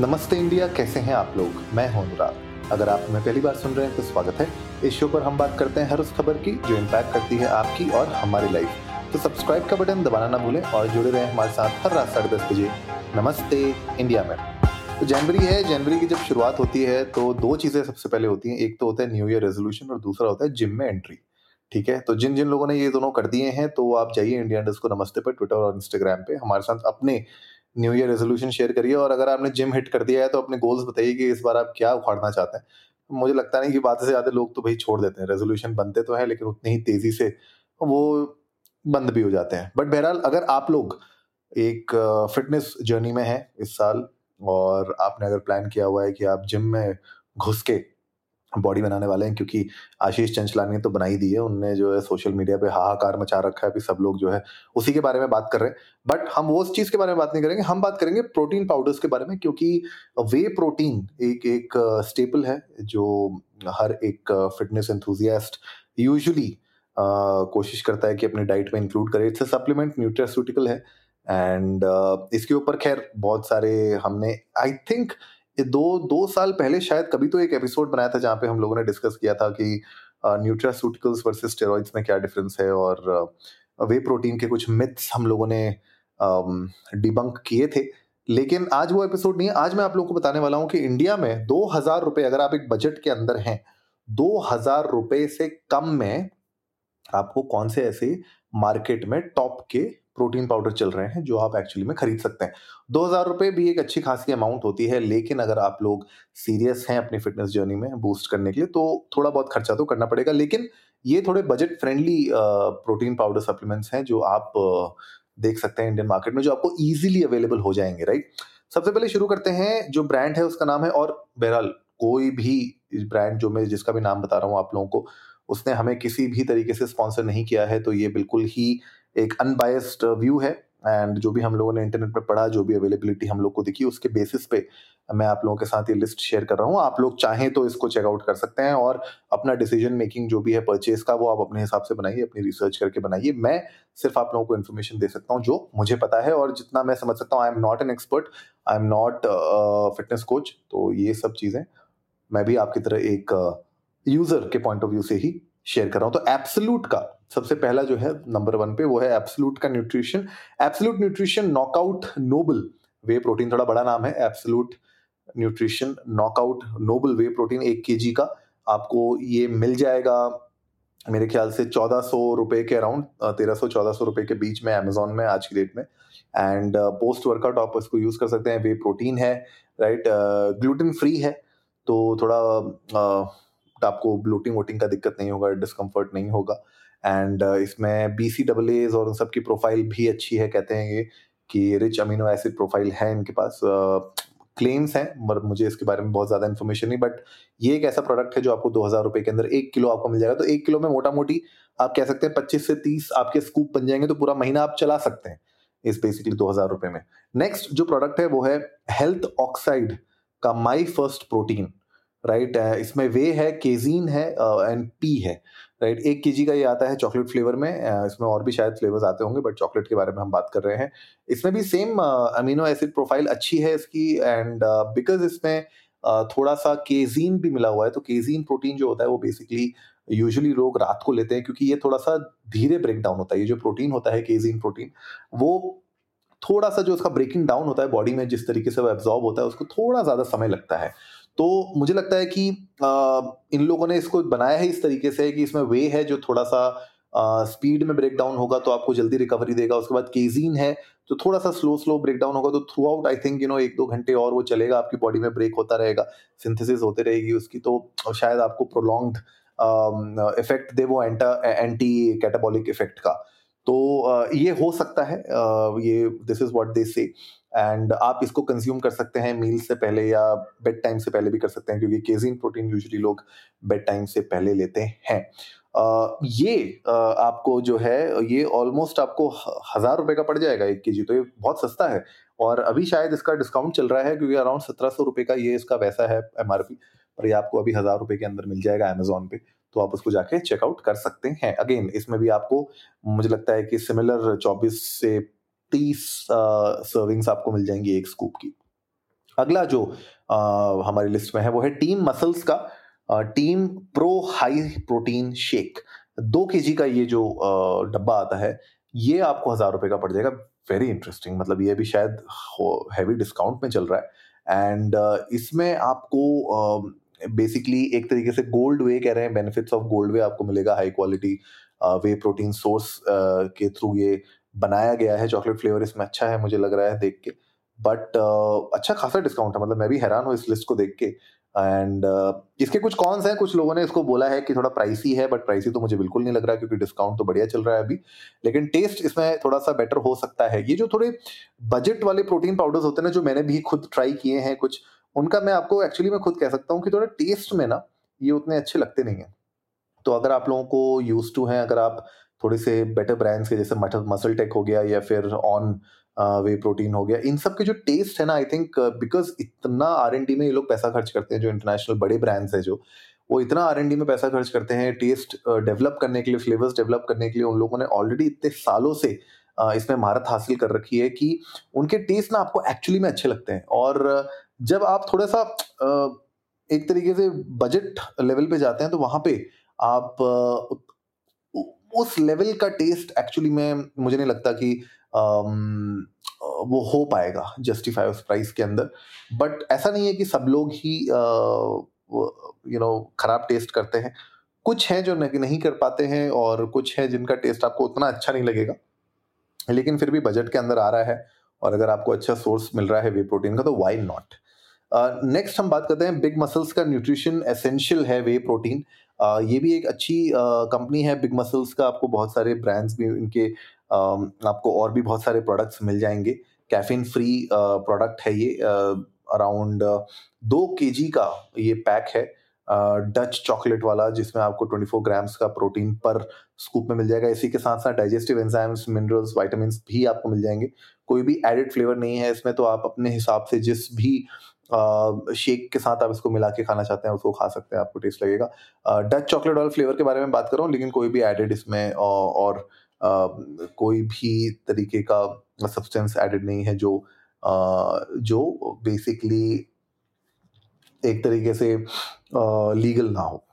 नमस्ते इंडिया, कैसे हैं आप लोग? मैं हूँ अनुराग। अगर आप हमें पहली बार सुन रहे हैं तो स्वागत है। इस शो पर हम बात करते हैं हर उस खबर की, जो इम्पैक्ट करती है आपकी और हमारी लाइफ तो सब्सक्राइब का बटन दबाना ना भूलें और जुड़े रहें हमारे साथ हर रात साढ़े दस बजे। नमस्ते इंडिया में। तो जनवरी है, जनवरी की जब शुरुआत होती है तो दो चीज़ें सबसे पहले होती हैं। एक तो होता है न्यू ईयर रेजोल्यूशन और दूसरा होता है जिम में एंट्री ठीक है? तो जिन जिन लोगों ने ये दोनों कर दिए हैं तो आप जाइए इंडिया इंडस्ट को नमस्ते पर ट्विटर और इंस्टाग्राम पे। हमारे साथ अपने न्यू ईयर रेजोल्यूशन शेयर करिए और अगर आपने जिम हिट कर दिया है तो अपने गोल्स बताइए कि इस बार आप क्या उखाड़ना चाहते हैं। मुझे लगता नहीं कि बात से ज़्यादा लोग तो भाई छोड़ देते हैं। रेजोल्यूशन बनते तो है, लेकिन उतनी ही तेज़ी से वो बंद भी हो जाते हैं। बट बहरहाल, अगर आप लोग एक फिटनेस जर्नी में हैं इस साल और आपने अगर प्लान किया हुआ है कि आप जिम में घुस के बॉडी बनाने वाले हैं, क्योंकि आशीष चंचलानी तो बना ही दी है उनने जो है सोशल मीडिया पे हाहाकार मचा रखा है, अभी सब लोग जो है उसी के बारे में बात कर रहे हैं। बट हम वो उस चीज़ के बारे में बात नहीं करेंगे, हम बात करेंगे प्रोटीन पाउडर्स के बारे में, क्योंकि वे प्रोटीन एक एक स्टेपल है, जो हर एक फिटनेस एंथुजियास्ट यूजुअली कोशिश करता है कि अपने डाइट में इंक्लूड करे। इट्स सप्लीमेंट न्यूट्रास्यूटिकल है एंड इसके ऊपर खैर बहुत सारे हमने आई थिंक दो दो साल पहले शायद कभी तो एक एपिसोड बनाया था जहाँ पे हम लोगों ने डिस्कस किया था कि न्यूट्रासूटिकल्स वर्सेस स्टेरॉइड्स में क्या डिफरेंस है और वे प्रोटीन के कुछ मिथ्स हम लोगों ने डिबंक किए थे। लेकिन आज वो एपिसोड नहीं है। आज मैं आप लोगों को बताने वाला हूँ कि इंडिया में दो हज़ार रुपए अगर आप एक बजट के अंदर हैं, दो हज़ार रुपए से कम में आपको कौन से ऐसे मार्केट में टॉप के प्रोटीन पाउडर चल रहे हैं, जो आप एक्चुअली में खरीद सकते हैं। दो हज़ार रुपए भी एक अच्छी खासी अमाउंट होती है, लेकिन अगर आप लोग सीरियस हैं अपनी फिटनेस जर्नी में बूस्ट करने के लिए तो थोड़ा बहुत खर्चा तो करना पड़ेगा। लेकिन ये थोड़े budget friendly protein powder supplements हैं, जो आप देख सकते हैं इंडियन मार्केट में, जो आपको ईजिली अवेलेबल हो जाएँगे राइट सबसे पहले शुरू करते हैं, जो ब्रांड है उसका नाम है, और बहरहाल, कोई भी ब्रांड जो मैं, जिसका भी नाम बता रहा हूँ आप लोगों को, उसने हमें किसी भी तरीके से स्पॉन्सर नहीं किया है तो ये बिल्कुल ही एक अनबायस्ड व्यू है एंड जो भी हम लोगों ने इंटरनेट पर पढ़ा जो भी अवेलेबिलिटी हम लोग को दिखी उसके बेसिस पे मैं आप लोगों के साथ ये लिस्ट शेयर कर रहा हूँ। आप लोग चाहें तो इसको चेकआउट कर सकते हैं और अपना डिसीज़न मेकिंग जो भी है परचेज का वो आप अपने हिसाब से बनाइए अपनी रिसर्च करके बनाइए। मैं सिर्फ़ आप लोगों को इन्फॉर्मेशन दे सकता हूँ जो मुझे पता है और जितना मैं समझ सकता हूँ I am not an expert I am not fitness coach तो ये सब चीज़ें मैं भी आपकी तरह एक यूज़र uh, के पॉइंट ऑफ़ व्यू से ही शेयर कर रहा हूँ। तो एब्सोल्यूट का सबसे पहला जो है नंबर वन पे वो है एब्सोल्यूट का nutrition absolute nutrition knockout noble whey protein थोड़ा बड़ा नाम है। Absolute nutrition knockout noble whey protein एक के का। आपको ये मिल जाएगा मेरे ख्याल से चौदह सौ रुपए के अराउंड तेरह सौ चौदह सौ रुपए के बीच में अमेजोन में आज की डेट में। एंड पोस्ट वर्कआउट आप इसको यूज़ कर सकते हैं। वे प्रोटीन है राइट ग्लूटेन फ्री है तो थोड़ा uh, आपको ब्लोटिंग वोटिंग का दिक्कत नहीं होगा डिस्कम्फर्ट नहीं होगा। एंड uh, इसमें बी सी डबल एज और उन सब की प्रोफ़ाइल भी अच्छी है कहते हैं ये कि रिच अमीनो एसिड प्रोफ़ाइल है इनके पास। क्लेम्स uh, हैं मगर मुझे इसके बारे में बहुत ज़्यादा इन्फॉर्मेशन नहीं बट ये एक ऐसा प्रोडक्ट है जो आपको दो हज़ार रुपये के अंदर एक किलो आपको मिल जाएगा। तो एक किलो में मोटा मोटी आप कह सकते हैं पच्चीस से तीस आपके स्कूप बन जाएँगे तो पूरा महीना आप चला सकते हैं इस बेसिकली दो हज़ार रुपये में। नेक्स्ट जो प्रोडक्ट है वो है हेल्थ ऑक्साइड का माई फ़र्स्ट प्रोटीन राइट इसमें वे है केजीन है एंड पी है। राइट एक के का ये आता है चॉकलेट फ्लेवर में इसमें और भी शायद फ्लेवर्स आते होंगे बट चॉकलेट के बारे में हम बात कर रहे हैं। इसमें भी सेम अमीनो एसिड प्रोफ़ाइल अच्छी है इसकी एंड बिकॉज़ इसमें थोड़ा सा केजीन भी मिला हुआ है तो केजीन प्रोटीन जो होता है वो बेसिकली यूजुअली लोग रात को लेते हैं, क्योंकि ये थोड़ा सा धीरे ब्रेक डाउन होता है, ये जो प्रोटीन होता है केजीन प्रोटीन वो थोड़ा सा जो उसका ब्रेकिंग डाउन होता है बॉडी में, जिस तरीके से वो एब्जॉर्ब होता है, उसको थोड़ा ज़्यादा समय लगता है। तो मुझे लगता है कि इन लोगों ने इसको बनाया है इस तरीके से कि इसमें वे है जो थोड़ा सा स्पीड में ब्रेक डाउन होगा तो आपको जल्दी रिकवरी देगा, उसके बाद केजीन है तो थोड़ा सा स्लो स्लो ब्रेक डाउन होगा तो throughout I think you know एक दो घंटे और वो चलेगा, आपकी बॉडी में ब्रेक होता रहेगा सिंथेसिस होते रहेगी उसकी तो शायद आपको प्रोलॉन्ग इफ़ेक्ट दे वो एंटा एंटी कैटाबॉलिक इफ़ेक्ट का। तो ये हो सकता है ये दिस इज़ व्हाट दे से एंड आप इसको कंज्यूम कर सकते हैं मील से पहले या बेड टाइम से पहले भी कर सकते हैं, क्योंकि केजिन प्रोटीन यूजुअली लोग बेड टाइम से पहले लेते हैं। ये आपको जो है, ये ऑलमोस्ट आपको हज़ार रुपए का पड़ जाएगा एक के तो ये बहुत सस्ता है। और अभी शायद इसका डिस्काउंट चल रहा है, क्योंकि अराउंड सत्रह सौ रुपए का ये इसका वैसा है एमआरपी पर ये आपको अभी हज़ार रुपए के अंदर मिल जाएगा अमेजोन पे। तो आप उसको जाके चेकआउट कर सकते हैं। अगेन इसमें भी आपको मुझे लगता है कि सिमिलर चौबीस से तीस सर्विंग्स आपको मिल जाएँगी एक स्कूप की। अगला जो आ, हमारी लिस्ट में है वो है टीम मसल्स का आ, team pro high protein shake दो के का ये जो डब्बा आता है ये आपको हज़ार रुपए का पड़ जाएगा। वेरी इंटरेस्टिंग मतलब ये भी शायद हैवी डिस्काउंट में चल रहा है। एंड इसमें आपको बेसिकली एक तरीके से गोल्ड वे कह रहे हैं बेनिफिट्स ऑफ़ गोल्ड वे आपको मिलेगा high quality whey protein source के थ्रू ये बनाया गया है चॉकलेट फ्लेवर इसमें अच्छा है मुझे लग रहा है देख के। बट uh, अच्छा खासा डिस्काउंट है मतलब मैं भी हैरान हूँ इस लिस्ट को देख के। एंड uh, इसके कुछ कॉन्स हैं कुछ लोगों ने इसको बोला है कि थोड़ा प्राइसी है बट प्राइसी तो मुझे बिल्कुल नहीं लग रहा क्योंकि डिस्काउंट तो बढ़िया चल रहा है अभी। लेकिन टेस्ट इसमें थोड़ा सा बेटर हो सकता है। ये जो थोड़े बजट वाले प्रोटीन पाउडर्स होते हैं ना जो मैंने भी खुद ट्राई किए हैं कुछ उनका मैं आपको एक्चुअली मैं खुद कह सकता हूँ कि थोड़ा टेस्ट में ना, ये उतने अच्छे लगते नहीं है। तो अगर आप लोगों को यूज़ टू हैं, अगर आप थोड़े से बेटर ब्रांड्स के, जैसे मसल टेक हो गया या फिर ऑन वे प्रोटीन हो गया, इन सब के जो टेस्ट है ना आई थिंक बिकॉज़ इतना आर एन डी में ये लोग पैसा खर्च करते हैं, जो इंटरनेशनल बड़े ब्रांड्स हैं जो, वो इतना आर एन डी में पैसा खर्च करते हैं टेस्ट डेवलप करने के लिए फ्लेवर्स डेवलप करने के लिए, उन लोगों ने ऑलरेडी इतने सालों से इसमें महारत हासिल कर रखी है कि उनके टेस्ट ना आपको एक्चुअली में अच्छे लगते हैं। और जब आप थोड़ा सा एक तरीके से बजट लेवल पे जाते हैं तो वहाँ पे आप उस लेवल का टेस्ट एक्चुअली में, मुझे नहीं लगता कि वो हो पाएगा जस्टिफाई उस प्राइस के अंदर। बट ऐसा नहीं है कि सब लोग ही यू नो खराब टेस्ट करते हैं। कुछ हैं जो नहीं कर पाते हैं और कुछ है जिनका टेस्ट आपको उतना अच्छा नहीं लगेगा। लेकिन फिर भी बजट के अंदर आ रहा है और अगर आपको अच्छा सोर्स मिल रहा है वे प्रोटीन का तो वाई नॉट नेक्स्ट हम बात करते हैं बिग मसल्स का न्यूट्रिशन एसेंशियल है वे प्रोटीन uh, ये भी एक अच्छी कंपनी uh, है बिग मसल्स का आपको बहुत सारे ब्रांड्स भी इनके uh, आपको और भी बहुत सारे प्रोडक्ट्स मिल जाएँगे. कैफीन फ्री प्रोडक्ट है ये अराउंड दो के का ये पैक है. डच चॉकलेट वाला जिसमें आपको 24 ग्राम्स का प्रोटीन पर स्कूप में मिल जाएगा. इसी के साथ साथ डाइजेस्टिव एंजाइम्स मिनरल्स वाइटामिन भी आपको मिल जाएँगे. कोई भी एडिड फ्लेवर नहीं है इसमें तो आप अपने हिसाब से जिस भी शेक के साथ आप इसको मिला के खाना चाहते हैं, उसको खा सकते हैं, आपको टेस्ट लगेगा। डच चॉकलेट वाला फ्लेवर के बारे में बात कर रहा हूँ लेकिन कोई भी एडेड इसमें और कोई भी तरीके का सब्सटेंस एडेड नहीं है जो जो बेसिकली एक तरीके से लीगल ना हो।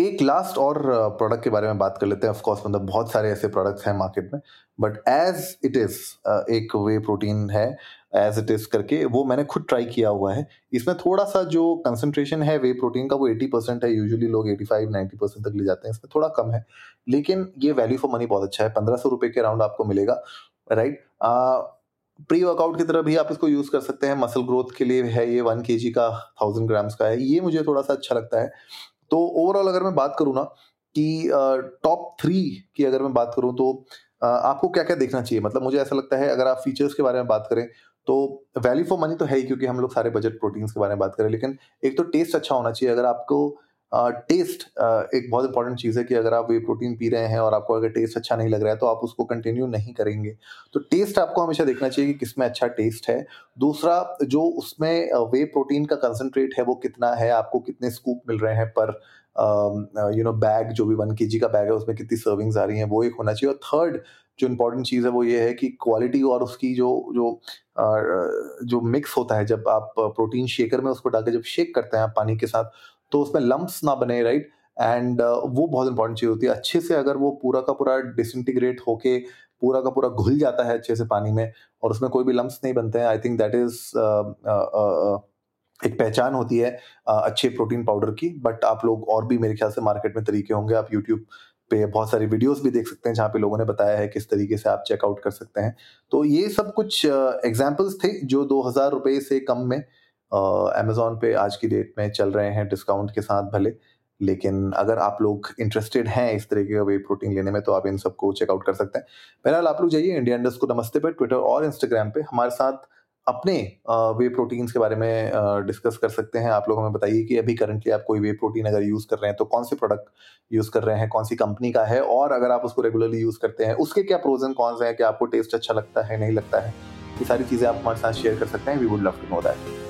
एक लास्ट और प्रोडक्ट के बारे में बात कर लेते हैं. ऑफकोर्स मतलब बहुत सारे ऐसे प्रोडक्ट्स हैं मार्केट में. बट एज इट इज़ एक वे प्रोटीन है एज इट इज़ करके, वो मैंने खुद ट्राई किया हुआ है. इसमें थोड़ा सा जो कंसंट्रेशन है वे प्रोटीन का, वो 80 परसेंट है. यूजुअली लोग 85 90 परसेंट तक ले जाते हैं. इसमें थोड़ा कम है. लेकिन ये वैल्यू फॉर मनी बहुत अच्छा है. पंद्रह सौ रुपए के अराउंड आपको मिलेगा. राइट प्री वर्कआउट की तरह भी आप इसको यूज़ कर सकते हैं. मसल ग्रोथ के लिए है ये. वन के का थाउज़ेंड ग्राम्स का है. ये मुझे थोड़ा सा अच्छा लगता है. तो ओवरऑल अगर मैं बात करूँ ना कि टॉप थ्री की अगर मैं बात करूँ तो आपको क्या क्या देखना चाहिए? मतलब मुझे ऐसा लगता है अगर आप फीचर्स के बारे में बात करें तो वैल्यू फॉर मनी तो है ही क्योंकि हम लोग सारे बजट प्रोटीन्स के बारे में बात करें लेकिन एक तो टेस्ट अच्छा होना चाहिए। अगर आपको टेस्ट एक बहुत इंपॉर्टेंट चीज़ है कि अगर आप वे प्रोटीन पी रहे हैं और आपको अगर टेस्ट अच्छा नहीं लग रहा है तो आप उसको कंटिन्यू नहीं करेंगे। तो टेस्ट आपको हमेशा देखना चाहिए कि किसमें अच्छा टेस्ट है। दूसरा, जो उसमें वे प्रोटीन का कंसनट्रेट है वो कितना है, आपको कितने स्कूप मिल रहे हैं पर यू नो बैग जो भी वन के का बैग है, उसमें कितनी सर्विंग्स आ रही हैं, वो एक होना चाहिए। और थर्ड जो इम्पोर्टेंट चीज़ है वो ये है कि क्वालिटी और उसकी जो जो जो मिक्स होता है, जब आप प्रोटीन शेकर में उसको डाल के जब शेक करते हैं आप पानी के साथ तो उसमें लम्ब्स ना बने राइट एंड uh, वो बहुत इंपॉर्टेंट चीज़ होती है। अच्छे से अगर वो पूरा का पूरा डिसइंटीग्रेट होके पूरा का पूरा घुल जाता है अच्छे से पानी में और उसमें कोई भी लम्ब्स नहीं बनते हैं आई थिंक दैट इज़ एक पहचान होती है uh, अच्छे प्रोटीन पाउडर की। बट आप लोग और भी मेरे ख्याल से मार्केट में तरीके होंगे। आप यूट्यूब पे बहुत सारी वीडियोस भी देख सकते हैं जहाँ पे लोगों ने बताया है किस तरीके से आप चेकआउट कर सकते हैं। तो ये सब कुछ एग्जाम्पल्स uh, थे जो दो हज़ार रुपये से कम में अमेजोन पे आज की डेट में चल रहे हैं डिस्काउंट के साथ भले, लेकिन अगर आप लोग इंटरेस्टेड हैं इस तरीके का वे प्रोटीन लेने में तो आप इन सबको चेकआउट कर सकते हैं। बहरहाल, आप लोग जाइए इंडिया इंडस्ट को नमस्ते पे ट्विटर और इंस्टाग्राम पे, हमारे साथ अपने वे प्रोटीन्स के बारे में डिस्कस कर सकते हैं। आप लोग हमें बताइए कि अभी करंटली आप कोई वे प्रोटीन अगर यूज़ कर रहे हैं तो कौन से प्रोडक्ट यूज़ कर रहे हैं, कौन सी कंपनी का है, और अगर आप उसको रेगुलरली यूज़ करते हैं, उसके क्या प्रोज एंड कॉन्स हैं कि आपको टेस्ट अच्छा लगता है, नहीं लगता है, ये सारी चीज़ें आप हमारे साथ शेयर कर सकते हैं। We would love to know that